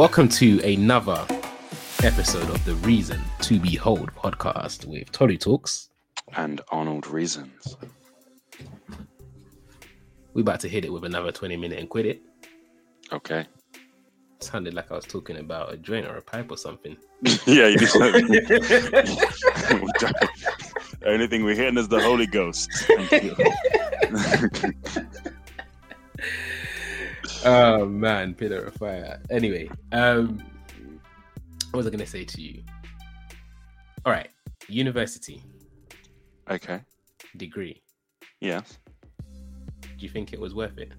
Welcome to another episode of the Reason to Behold podcast with Tolly Talks. and Arnold Reasons. We're about to hit it with another 20 minute and quit it. Okay. Sounded like I was talking about a joint or a pipe or something. yeah, you did. the only thing we're hearing is the Holy Ghost. Oh man, pillar of fire. Anyway, um, what was I gonna say to you? All right, university okay. degree. Yes. Do you think it was worth it?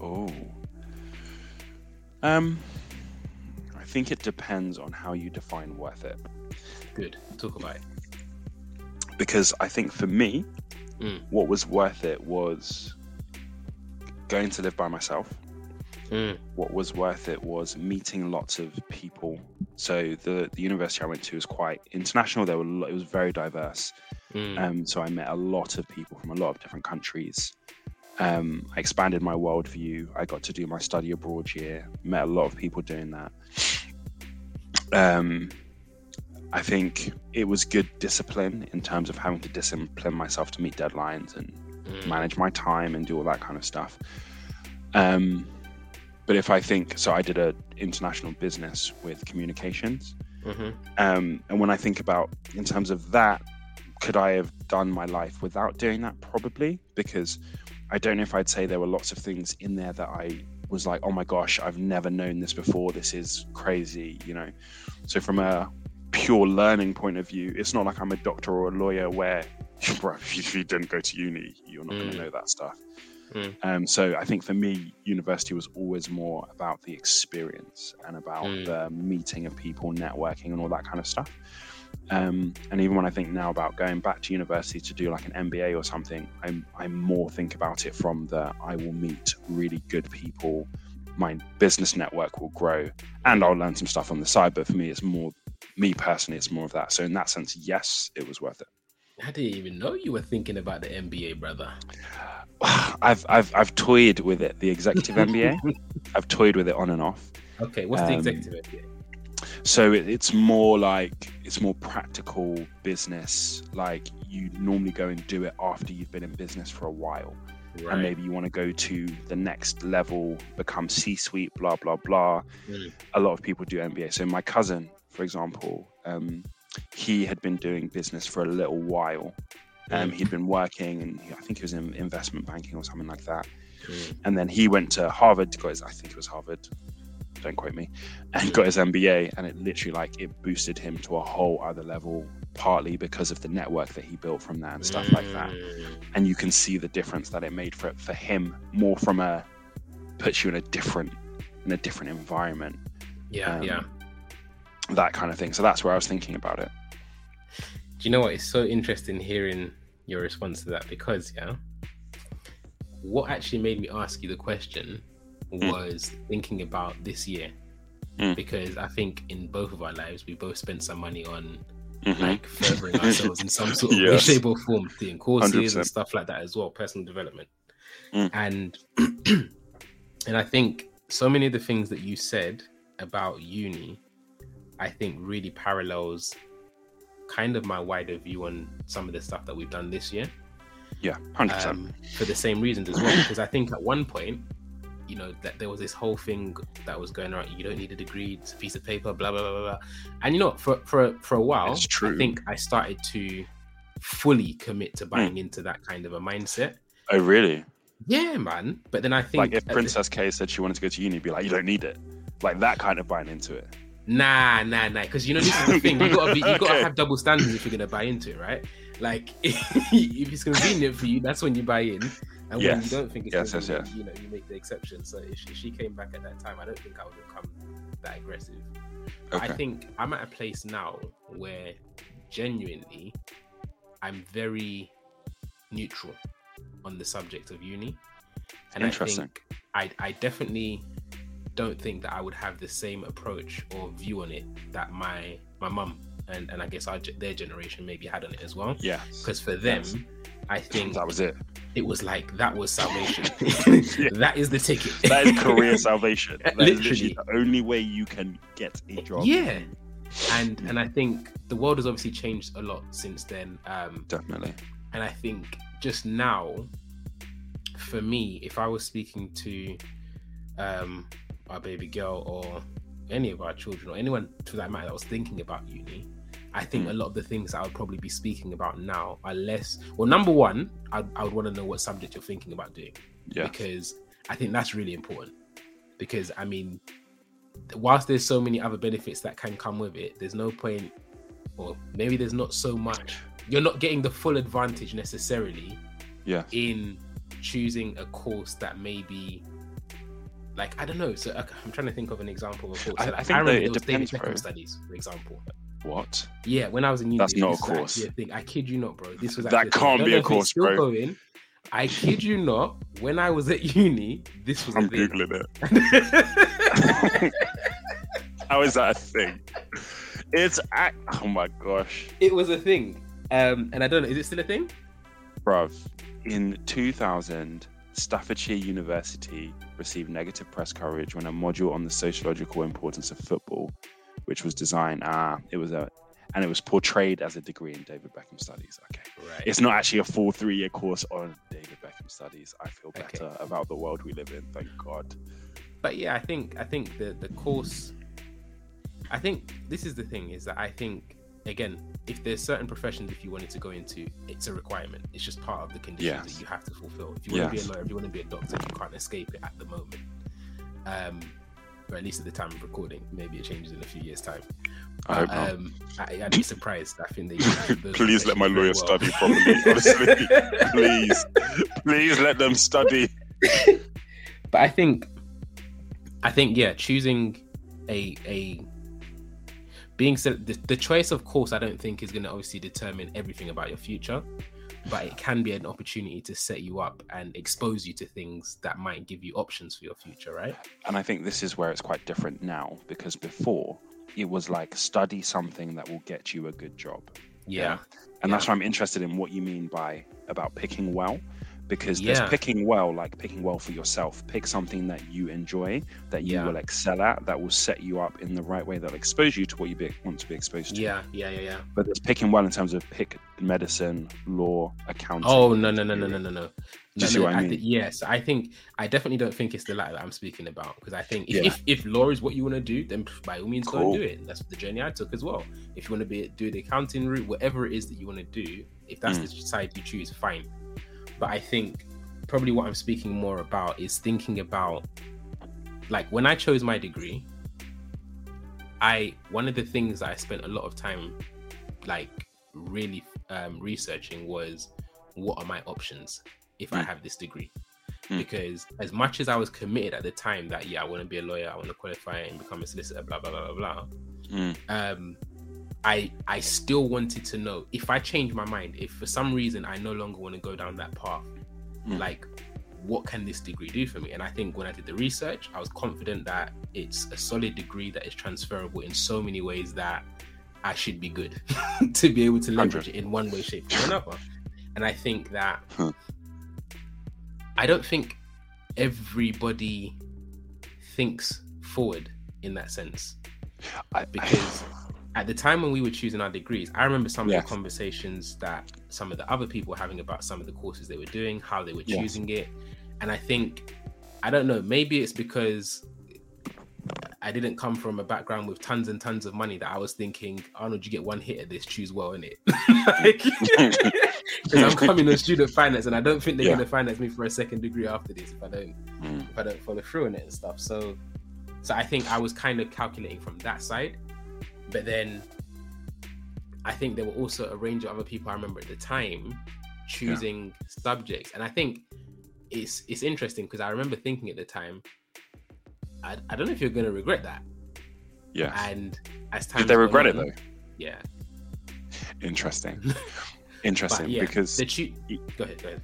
Oh. Um. I think it depends on how you define worth it, Good. Talk about it. because I think for me, Mm. what was worth it was going to live by myself. Mm, what was worth it was meeting lots of people. So the the university I went to was quite international. There were it was very diverse. mm, Um, so I met a lot of people from a lot of different countries. Um, I expanded my worldview. I got to do my study abroad year. Met a lot of people doing that. Um, I think it was good discipline in terms of having to discipline myself to meet deadlines and mm. manage my time and do all that kind of stuff. Um, but if I think so, I did a international business with communications, Mhm. um, and when I think about in terms of that, could I have done my life without doing that? Probably, because I don't know if I'd say there were lots of things in there that I was like, oh my gosh, I've never known this before. This is crazy, you know. So from a pure learning point of view, it's not like I'm a doctor or a lawyer where, bro, if you didn't go to uni, you're not going Mm. to know that stuff. Mm. Um, so I think for me, university was always more about the experience and about Mm. the meeting of people, networking, and all that kind of stuff. Um, and even when I think now about going back to university to do like an MBA or something, I'm I more think about it from the I will meet really good people, my business network will grow, and I'll learn some stuff on the side. But for me, it's more me personally, it's more of that. So in that sense, yes, it was worth it. I didn't even know you were thinking about the NBA, brother. I've I've I've toyed with it, the executive MBA. I've toyed with it on and off. Okay, what's the Um, executive MBA? So it, it's more like it's more practical business. Like you normally go and do it after you've been in business for a while, Right. and maybe you want to go to the next level, become C-suite, blah blah blah. Mm. A lot of people do MBA. So my cousin, for example, um, he had been doing business for a little while. Um, Mm. he'd been working, and I think he was in investment banking or something like that. Mm. and then he went to Harvard, got his, I think it was Harvard, don't quote me, and got his MBA, and it literally like it boosted him to a whole other level, partly because of the network that he built from that and stuff like that. Mm. And you can see the difference that it made for for him, more from a puts you in a different in a different environment, Yeah, Um, yeah. That kind of thing. So that's where I was thinking about it. Do you know what? It's so interesting hearing your response to that because, yeah, what actually made me ask you the question Mm. was thinking about this year. Mm. Because I think in both of our lives, we both spent some money on Mhm. like furthering ourselves in some sort of Yes. shape, or form, doing courses 100%. and stuff like that as well, personal development. Mm. And and I think so many of the things that you said about uni, I think really parallels kind of my wider view on some of the stuff that we've done this year. Yeah, hundred percent. Um, for the same reasons as well. Because I think at one point, you know, that there was this whole thing that was going around. You don't need a degree; it's a piece of paper. Blah blah blah blah. blah. And you know, for for for a while, It's true. I think I started to fully commit to buying into that kind of a mindset. Oh really? Yeah, man. But then I think Like if at the- Princess K said she wanted to go to uni, be like, you don't need it. Like that kind of buying into it. Nah, nah, nah. Because you know this is the thing. You gotta be, you gotta Okay. have double standards if you're gonna buy into it, right? Like if it's convenient for you, that's when you buy in. And when you don't think it's Yes, yes, convenient, you know, you make the exception. So if she, if she came back at that time, I don't think I would have come that aggressive. But I think I'm at a place now where genuinely I'm very neutral on the subject of uni. And I Interesting. think I, I definitely don't think that I would have the same approach or view on it that my my mum and, and I guess our, their generation maybe had on it as well. Yeah. Because for them, Yes. I think That was it. it was like that was salvation. that is the ticket. that is career salvation. That is Literally. the only way you can get a job. Yeah. And and I think the world has obviously changed a lot since then. Um, Definitely. and I think just now, for me, if I was speaking to um, our baby girl or any of our children or anyone to that matter that was thinking about uni, I think Mm. a lot of the things I would probably be speaking about now are less. Well, number one, I, I would want to know what subject you're thinking about doing Yeah. because I think that's really important. Because I mean, whilst there's so many other benefits that can come with it, there's no point, or maybe there's not so much. You're not getting the full advantage necessarily Yeah. in choosing a course that maybe. Like I don't know, so okay, I'm trying to think of an example of course. I- I think, remember it was David Beckham studies, for example. What? Yeah, when I was in uni, That's not a course. actually thing. I kid you not, bro. This was That. I can't be a course, bro. Going. I kid you not. When I was at uni, this was I'm thing. googling it. How is that a thing? It's act. Oh my gosh, it was a thing. Um, and I don't know, is it still a thing? bruv. In 2000, Staffordshire University received negative press coverage when a module on the sociological importance of football, which was designed, ah, it was a, and it was portrayed as a degree in David Beckham studies. Okay. Right. It's not actually a full three year course on David Beckham studies. I feel Okay. better about the world we live in. Thank God. but yeah, I think I think the the course. I think this is the thing is that I think again, if there's certain professions if you wanted to go into, it's a requirement. It's just part of the conditions Yes. that you have to fulfill. If you want to be a lawyer, if you want to be a doctor, you can't escape it at the moment. Um, or at least at the time of recording. Maybe it changes in a few years' time. I hope But, not. um, I, I'd be surprised. I think they Please let my lawyer study properly. Honestly, please, please let them study. but I think, I think yeah, choosing a a being said, the, the choice of course I don't think is going to obviously determine everything about your future, but it can be an opportunity to set you up and expose you to things that might give you options for your future, right? And I think this is where it's quite different now because before it was like study something that will get you a good job. Yeah, And Yeah. that's why I'm interested in what you mean by about picking well. Because Yeah. there's picking well, like picking well for yourself. Pick something that you enjoy, that you Yeah. will excel at, that will set you up in the right way, that'll expose you to what you be, want to be exposed to. yeah, yeah, yeah, yeah. But there's picking well in terms of pick medicine, law, accounting. Oh no no no no no no no. Do you No, see no, what I thi- mean? yes, I think I definitely don't think it's the latter that I'm speaking about because I think if, Yeah. if if law is what you want to do, then by all means go Cool. and do it. That's the journey I took as well. If you want to be do the accounting route, whatever it is that you want to do, if that's Mm. the side you choose, fine. But I think probably what I'm speaking more about is thinking about like when I chose my degree, I one of the things that I spent a lot of time like really um, researching was what are my options if I Mm. have this degree? Mm. Because as much as I was committed at the time that yeah, I want to be a lawyer, I want to qualify and become a solicitor, blah blah blah blah blah. Mm, Um, I I still wanted to know if I change my mind, if for some reason I no longer want to go down that path, Mm. like what can this degree do for me? And I think when I did the research, I was confident that it's a solid degree that is transferable in so many ways that I should be good to be able to leverage it in one way, shape, or another. And I think that Huh. I don't think everybody thinks forward in that sense I, because at the time when we were choosing our degrees, I remember some of Yes. the conversations that some of the other people were having about some of the courses they were doing, how they were Yes. choosing it. And I think, I don't know, maybe it's because I didn't come from a background with tons and tons of money that I was thinking, Arnold, you get one hit at this, choose well in it. Because I'm coming on student finance and I don't think they're Yeah. going to finance me for a second degree after this if I don't Mm, if I don't follow through on it and stuff. So, so I think I was kind of calculating from that side, but then I think there were also a range of other people I remember at the time choosing subjects, and I think it's it's interesting because I remember thinking at the time, I, I don't know if you're going to regret that, Yeah. and as time Did they regret it though? Yeah, Interesting. Interesting yeah, because the choo- go ahead, go ahead.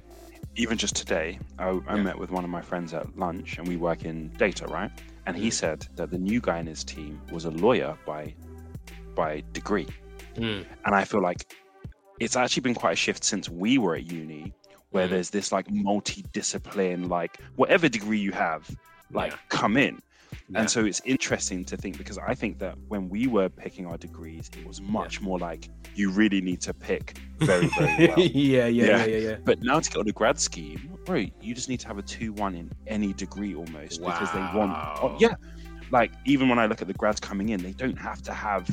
even just today, I, I Yeah. met with one of my friends at lunch and we work in data, right? And he Mm. said that the new guy in his team was a lawyer by by degree. Mm, And I feel like it's actually been quite a shift since we were at uni where Mm. there's this like multi-discipline, like whatever degree you have, like Yeah. come in. Yeah. And so it's interesting to think because I think that when we were picking our degrees, it was much more like you really need to pick very, very well. yeah, yeah, Yeah. yeah, yeah, yeah. But now to get on the grad scheme, bro, you just need to have a two-one in any degree almost because they want. Oh, yeah, like even when I look at the grads coming in, they don't have to have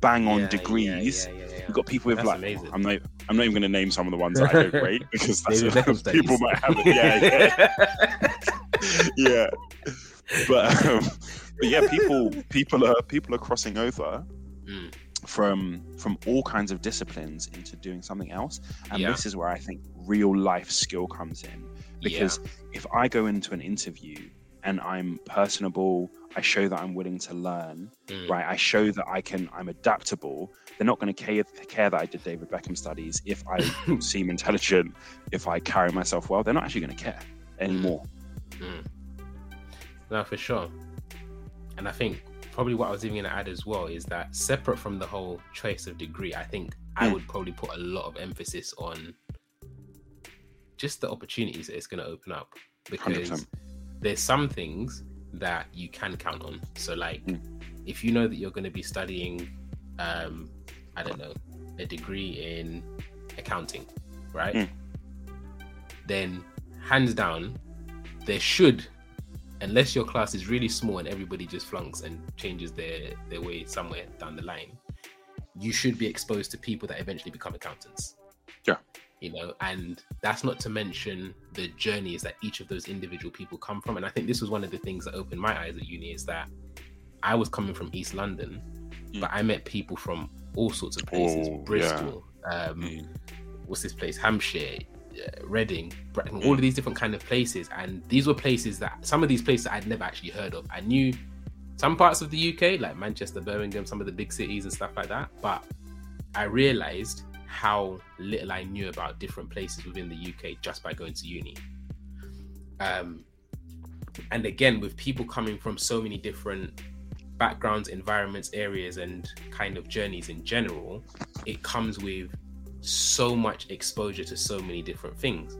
bang-on Yeah, degrees. Yeah, yeah. We've got people with That's like amazing. I'm not. I'm not even going to name some of the ones that I don't rate because that's studies. people might have it. Yeah, yeah, yeah. But, um, but yeah, people people are people are crossing over Mm. from from all kinds of disciplines into doing something else, and this is where I think real life skill comes in because if I go into an interview and I'm personable, I show that I'm willing to learn, Mm. right? I show that I can, I'm adaptable. They're not going to care, care that I did David Beckham studies if I seem intelligent, if I carry myself well. They're not actually going to care anymore. Mm. No, for sure. And I think probably what I was even going to add as well is that separate from the whole choice of degree, I think I Mm. would probably put a lot of emphasis on just the opportunities that it's going to open up because 100%. There's some things that you can count on. So, like, Mm. if you know that you're going to be studying, um, I don't know, a degree in accounting, right? Mm. Then, hands down, there should, unless your class is really small and everybody just flunks and changes their their way somewhere down the line, you should be exposed to people that eventually become accountants. Yeah. You know, and that's not to mention the journeys that each of those individual people come from. And I think this was one of the things that opened my eyes at uni is that I was coming from East London, Mm. but I met people from all sorts of places, Oh, yeah. Bristol, um, Mm. what's this place, Hampshire, uh, Reading, Brighton, Mm. all of these different kind of places, and these were places that some of these places I'd never actually heard of. I knew some parts of the UK, like Manchester, Birmingham, some of the big cities and stuff like that, but I realized how little I knew about different places within the UK just by going to uni. Um, and again, with people coming from so many different backgrounds, environments, areas, and kind of journeys in general, it comes with so much exposure to so many different things.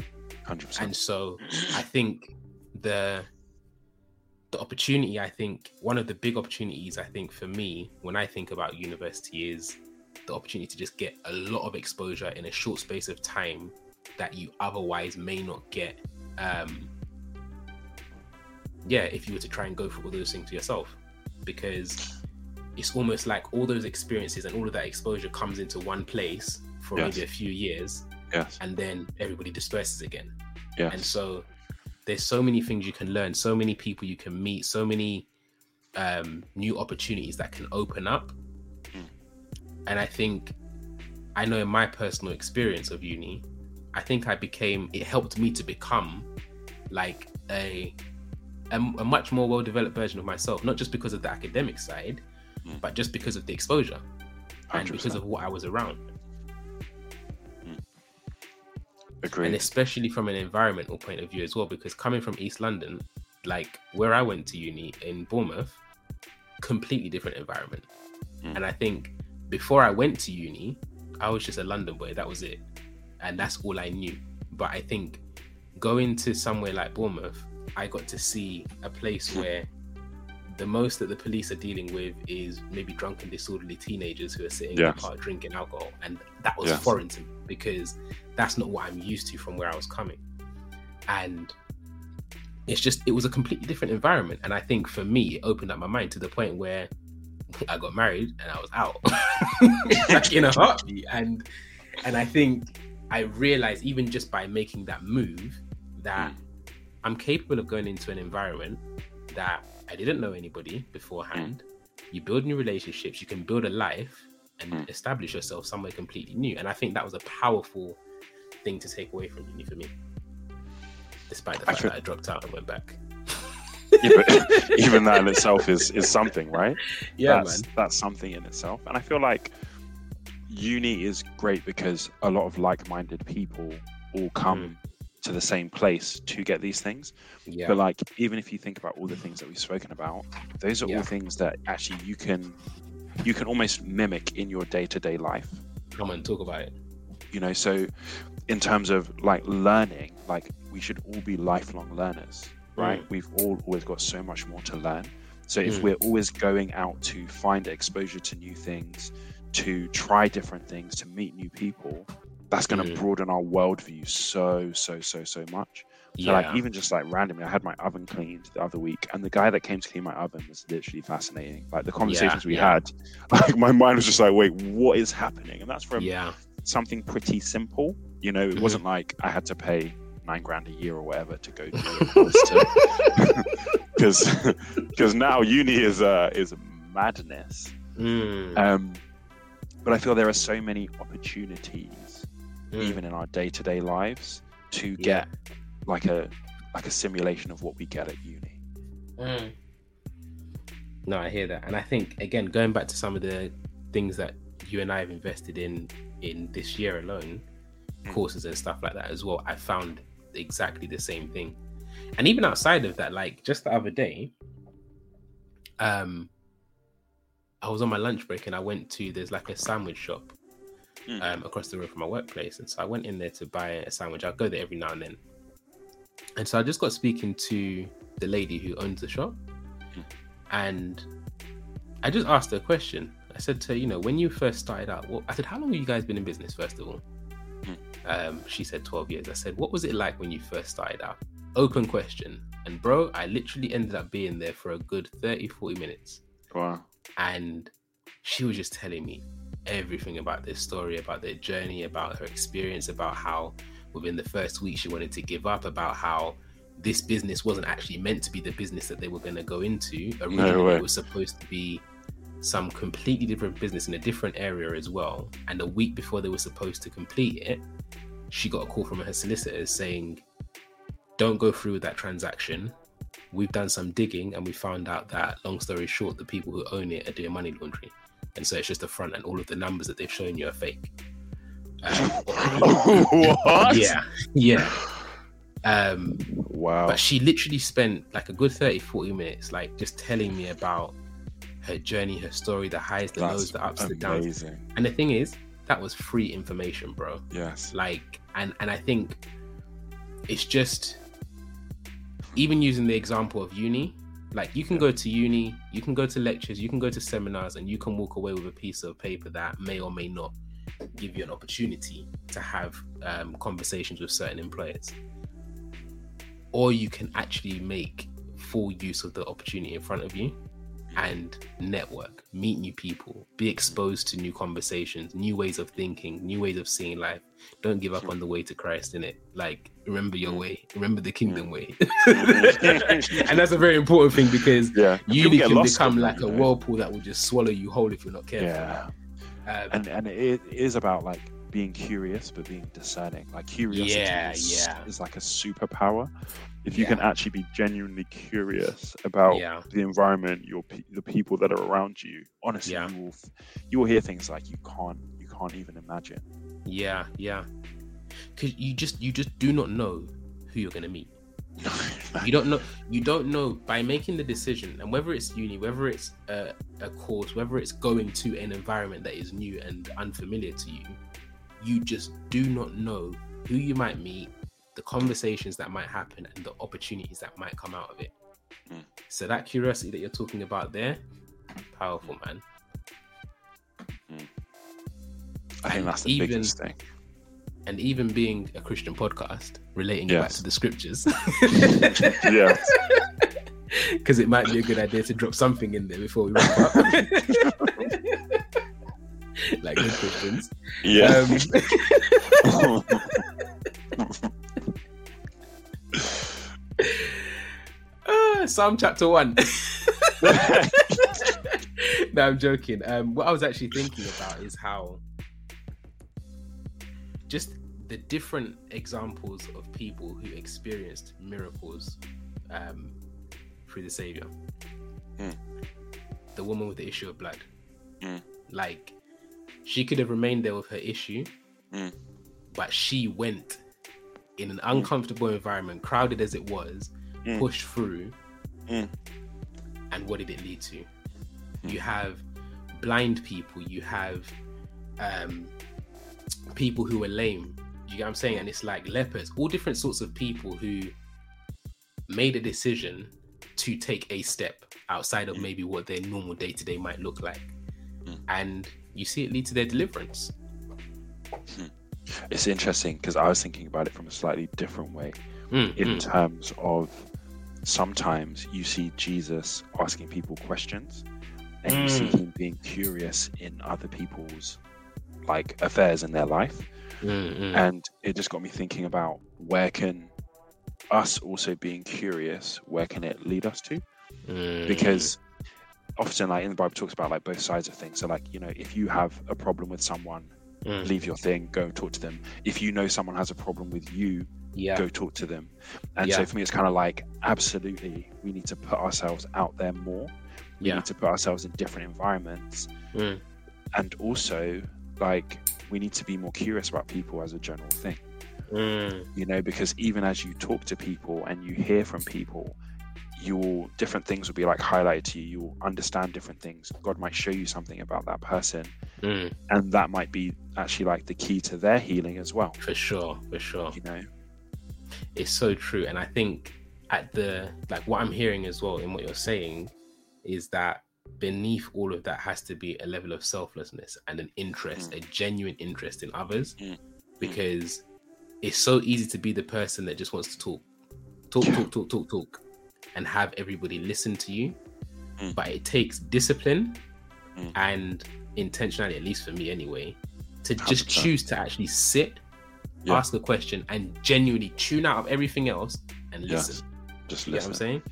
100%. And so I think the the opportunity, I think one of the big opportunities I think for me when I think about university is the opportunity to just get a lot of exposure in a short space of time that you otherwise may not get um yeah if you were to try and go through all those things yourself because it's almost like all those experiences and all of that exposure comes into one place for Yes. maybe a few years yes. and then everybody disperses again Yes. and so there's so many things you can learn so many people you can meet so many um, new opportunities that can open up. And i think i know in my personal experience of uni i think i became it helped me to become like a a, a much more well-developed version of myself not just because of the academic side Mm. but just because of the exposure and 100%. because of what i was around Agreed. and especially from an environmental point of view as well because coming from east london like where i went to uni in bournemouth completely different environment Mm. and i think before i went to uni i was just a london boy that was it and that's all i knew but i think going to somewhere like bournemouth i got to see a place hmm. where the most that the police are dealing with is maybe drunken disorderly teenagers who are sitting in Yes. the park drinking alcohol and that was Yes. foreign to me because that's not what I'm used to from where I was coming. And it's just it was a completely different environment. And I think for me, it opened up my mind to the point where I got married and I was out like in a heartbeat. And and I think I realized even just by making that move that I'm capable of going into an environment that I didn't know anybody beforehand. You build new relationships, you can build a life and Mm. establish yourself somewhere completely new. And I think that was a powerful thing to take away from uni for me. Despite the I fact feel- that I dropped out and went back. But even that in itself is is something, right? Yeah, that's, man. That's something in itself. And I feel like uni is great because a lot of like-minded people all come hmm. to the same place to get these things. Yeah. But like, even if you think about all the things that we've spoken about, those are Yeah. all things that actually you can you can almost mimic in your day-to-day life. Come on, talk about it. You know, so in terms of like learning, like we should all be lifelong learners, right? Mm. We've all always got so much more to learn. So if Mm. we're always going out to find exposure to new things, to try different things, to meet new people, that's going to Mm. broaden our worldview so, so, so, so much. So Yeah. like even just like randomly, I had my oven cleaned the other week, and the guy that came to clean my oven was literally fascinating. Like the conversations we yeah. had, like my mind was just like, wait, what is happening? And that's from yeah. something pretty simple. You know, it Mhm. wasn't like I had to pay nine grand a year or whatever to go it. Because because now uni is uh, is madness. Mm, Um, but I feel there are so many opportunities, mm, even in our day to day lives, to yeah. get like a like a simulation of what we get at uni. Mm. No, I hear that, and I think again, going back to some of the things that you and I have invested in in this year alone, Mm. courses and stuff like that as well. I found exactly the same thing, and even outside of that, like just the other day, um, I was on my lunch break and I went to there's like a sandwich shop Mm. um, across the road from my workplace, and so I went in there to buy a sandwich. I'll go there every now and then, and so I just got speaking to the lady who owns the shop, Mm. and I just asked her a question. I said to her, you know, when you first started out, well, I said, how long have you guys been in business, first of all? Mm. Um, she said 12 years. I said, what was it like when you first started out? Open question. And bro, I literally ended up being there for a good 30, 40 minutes. Wow. And she was just telling me everything about this story, about their journey, about her experience, about how within the first week she wanted to give up, about how this business wasn't actually meant to be the business that they were going to go into. Originally, way. it was supposed to be some completely different business in a different area as well. And a week before they were supposed to complete it, she got a call from her solicitors saying, Don't go through with that transaction. We've done some digging and we found out that, long story short, the people who own it are doing money laundering. And so it's just a front, and all of the numbers that they've shown you are fake. Um, what? yeah, yeah. Um, Wow. but she literally spent like a good 30 40 minutes like just telling me about her journey her story the highs the lows the ups the downs. amazing. and the thing is that was free information bro. Yes. like and and i think it's just even using the example of uni like you can go to uni you can go to lectures you can go to seminars and you can walk away with a piece of paper that may or may not give you an opportunity to have um, conversations with certain employers. Or you can actually make full use of the opportunity in front of you and network, meet new people, be exposed to new conversations, new ways of thinking, new ways of seeing life. Don't give up on the way to Christ in it. Like remember your way, remember the kingdom way. and that's a very important thing because Yeah. get can become like you a whirlpool that will just swallow you whole if you're not careful. Yeah. Um, And and it is about like being curious but being discerning. Like curiosity Yeah, is, yeah. is like a superpower. If you Yeah. can actually be genuinely curious about yeah, the environment, your pe- the people that are around you, honestly, you will you will hear things like you can't you can't even imagine. yeah, yeah. Because you just you just do not know who you're gonna meet. you don't know you don't know by making the decision and whether it's uni whether it's a, a course whether it's going to an environment that is new and unfamiliar to you you just do not know who you might meet the conversations that might happen and the opportunities that might come out of it Mm. so that curiosity that you're talking about there powerful man I think And that's the even- biggest thing. and even being a christian podcast relating it back to the scriptures Yeah. because it might be a good idea to drop something in there before we wrap up. like good Christians. Yeah. Um, uh, Psalm chapter one. no, I'm joking. Um, what I was actually thinking about is how just the different examples of people who experienced miracles um, through the Savior. Mm. The woman with the issue of blood. Mm. Like, she could have remained there with her issue, Mm. but she went in an uncomfortable environment, crowded as it was, Mm. pushed through. Mm. And what did it lead to? You have blind people, you have um, people who are lame, you get what I'm saying? And it's like lepers, all different sorts of people who made a decision to take a step outside of Mm. maybe what their normal day to day might look like. Mm. And you see it lead to their deliverance. It's interesting because I was thinking about it from a slightly different way Mm, in mm, terms of sometimes you see Jesus asking people questions and you see Mm. him being curious in other people's like affairs in their life mm, mm. and it just got me thinking about where can us also being curious where can it lead us to Mm, because often like in the bible talks about like both sides of things. So like you know if you have a problem with someone mm, leave your thing go and talk to them. If you know someone has a problem with you yeah, go talk to them. And Yeah. so for me it's kind of like absolutely we need to put ourselves out there more. We yeah, need to put ourselves in different environments. Mm, and also like we need to be more curious about people as a general thing. Mm, you know because even as you talk to people and you hear from people you'll different things will be like highlighted to you you'll understand different things god might show you something about that person mm, and that might be actually like the key to their healing as well for sure, for sure. you know It's so true. And I think at the like what I'm hearing as well in what you're saying is that beneath all of that has to be a level of selflessness and an interest, a genuine interest in others. Mm. Because it's so easy to be the person that just wants to talk, talk, Yeah. talk, talk, talk, talk, and have everybody listen to you. Mm. But it takes discipline Mm. and intentionality, at least for me anyway, to just 100%. choose to actually sit, Yeah. ask a question, and genuinely tune out of everything else and listen. just You know what I'm saying?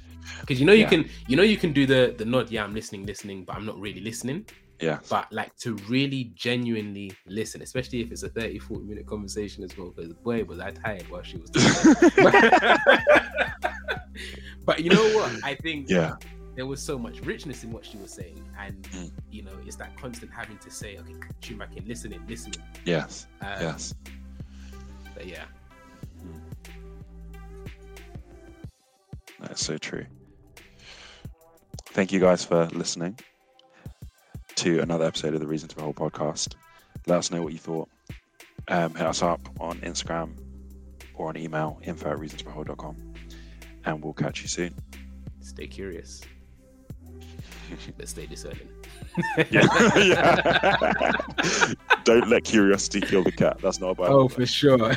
Because you know you Yeah. can you know you can do the the nod, yeah, I'm listening, listening, but I'm not really listening. yeah But like to really genuinely listen, especially if it's a 30, 40 minute conversation as well, because boy was I tired while she was but you know what? I think yeah there was so much richness in what she was saying. And Mm. you know, it's that constant having to say, okay, tune back in, listening, listening. yes Um, yes But yeah. That's so true. Thank you guys for listening to another episode of the Reason to Behold podcast. Let us know what you thought. Um, hit us up on Instagram or on email info at reasonsbehold.com and we'll catch you soon. Stay curious. but stay discerning. Yeah. Don't let curiosity kill the cat. That's not a Bible. Oh, for sure.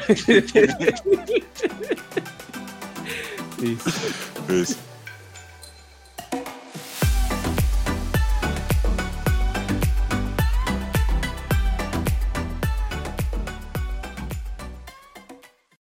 Peace. Peace.